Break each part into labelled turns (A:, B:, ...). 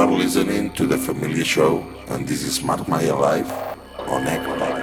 A: are listening to the Familia Show, and this is Marc Maya Live on Echo.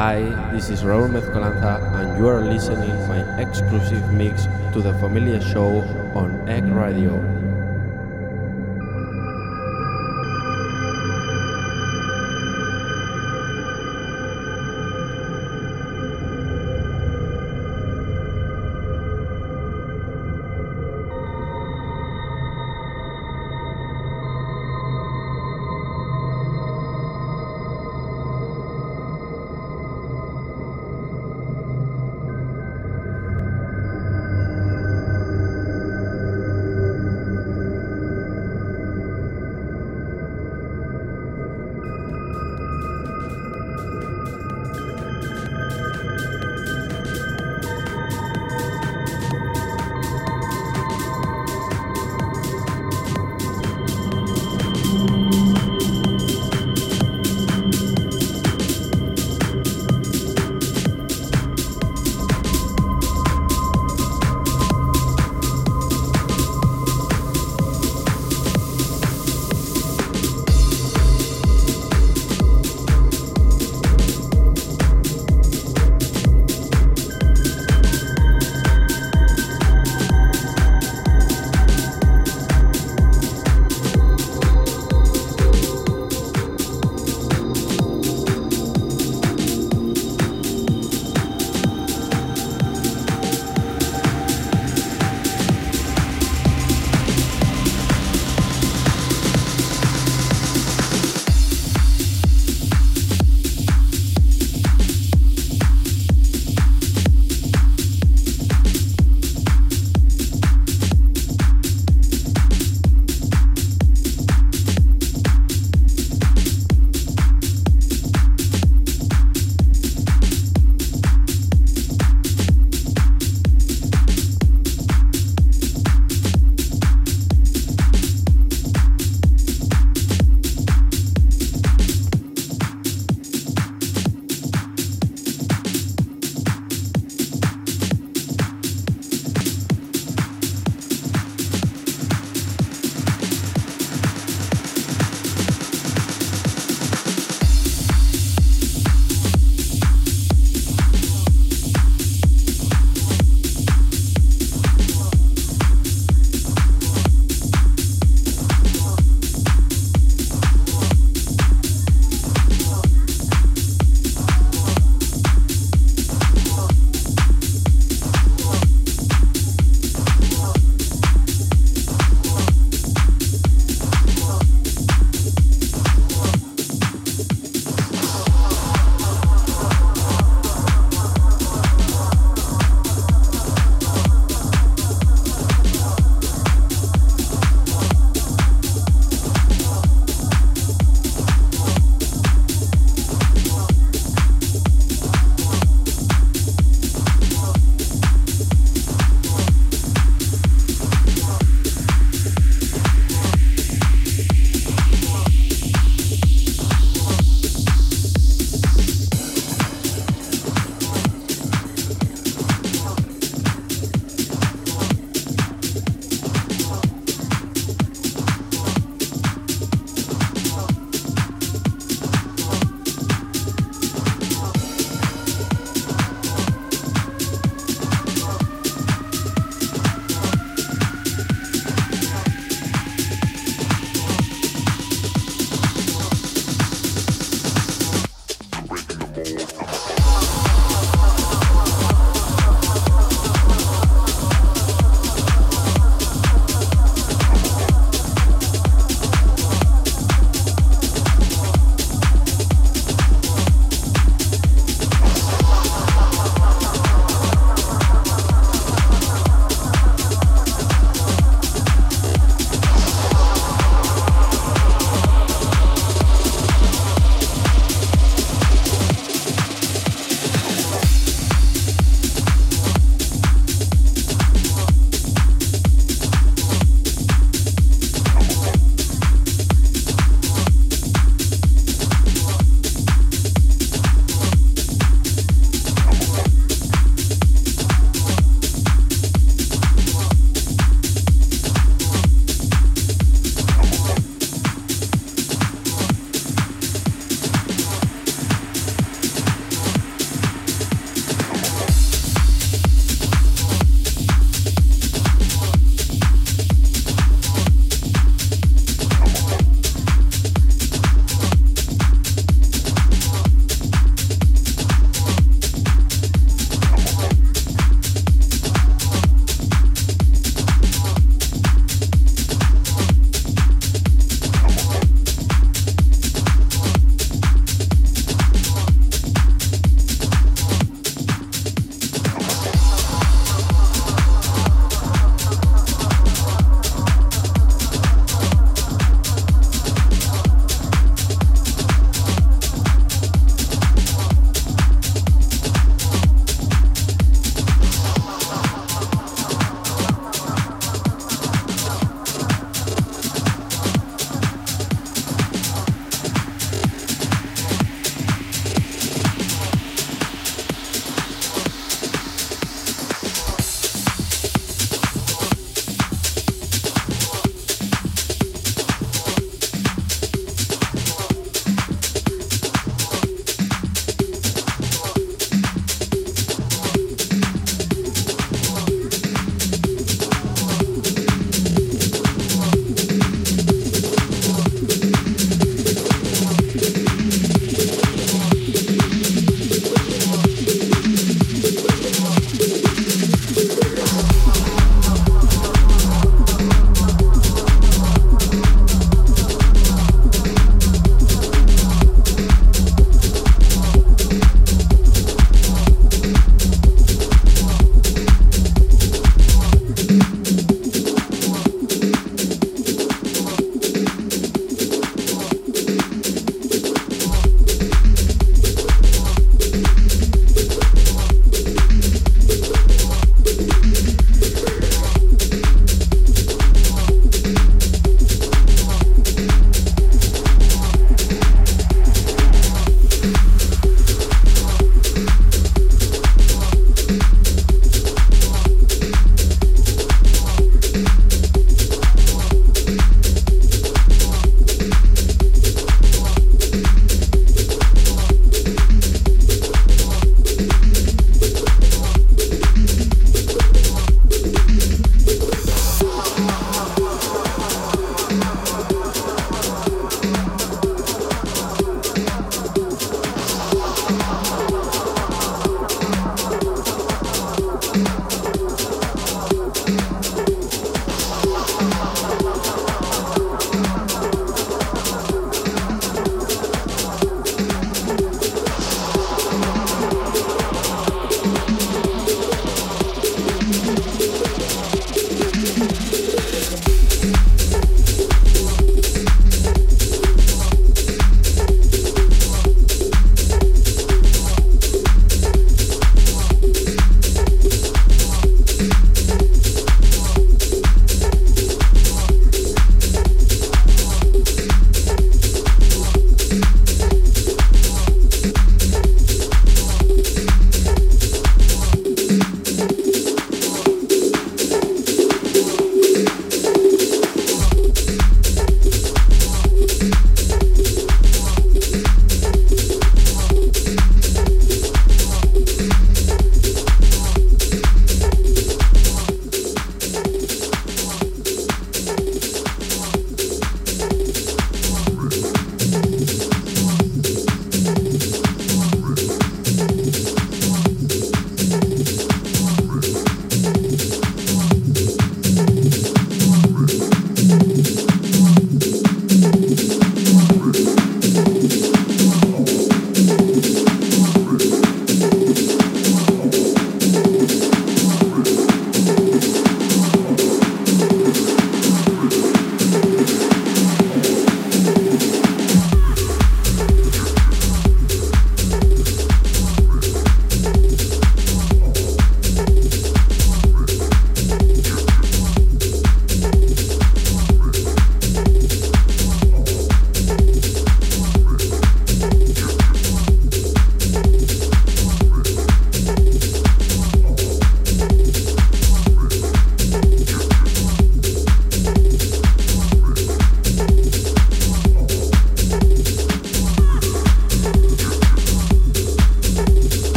B: Hi, this is Raúl Mezcolanza, and you are listening my exclusive mix to the Familia Show on Egg Radio.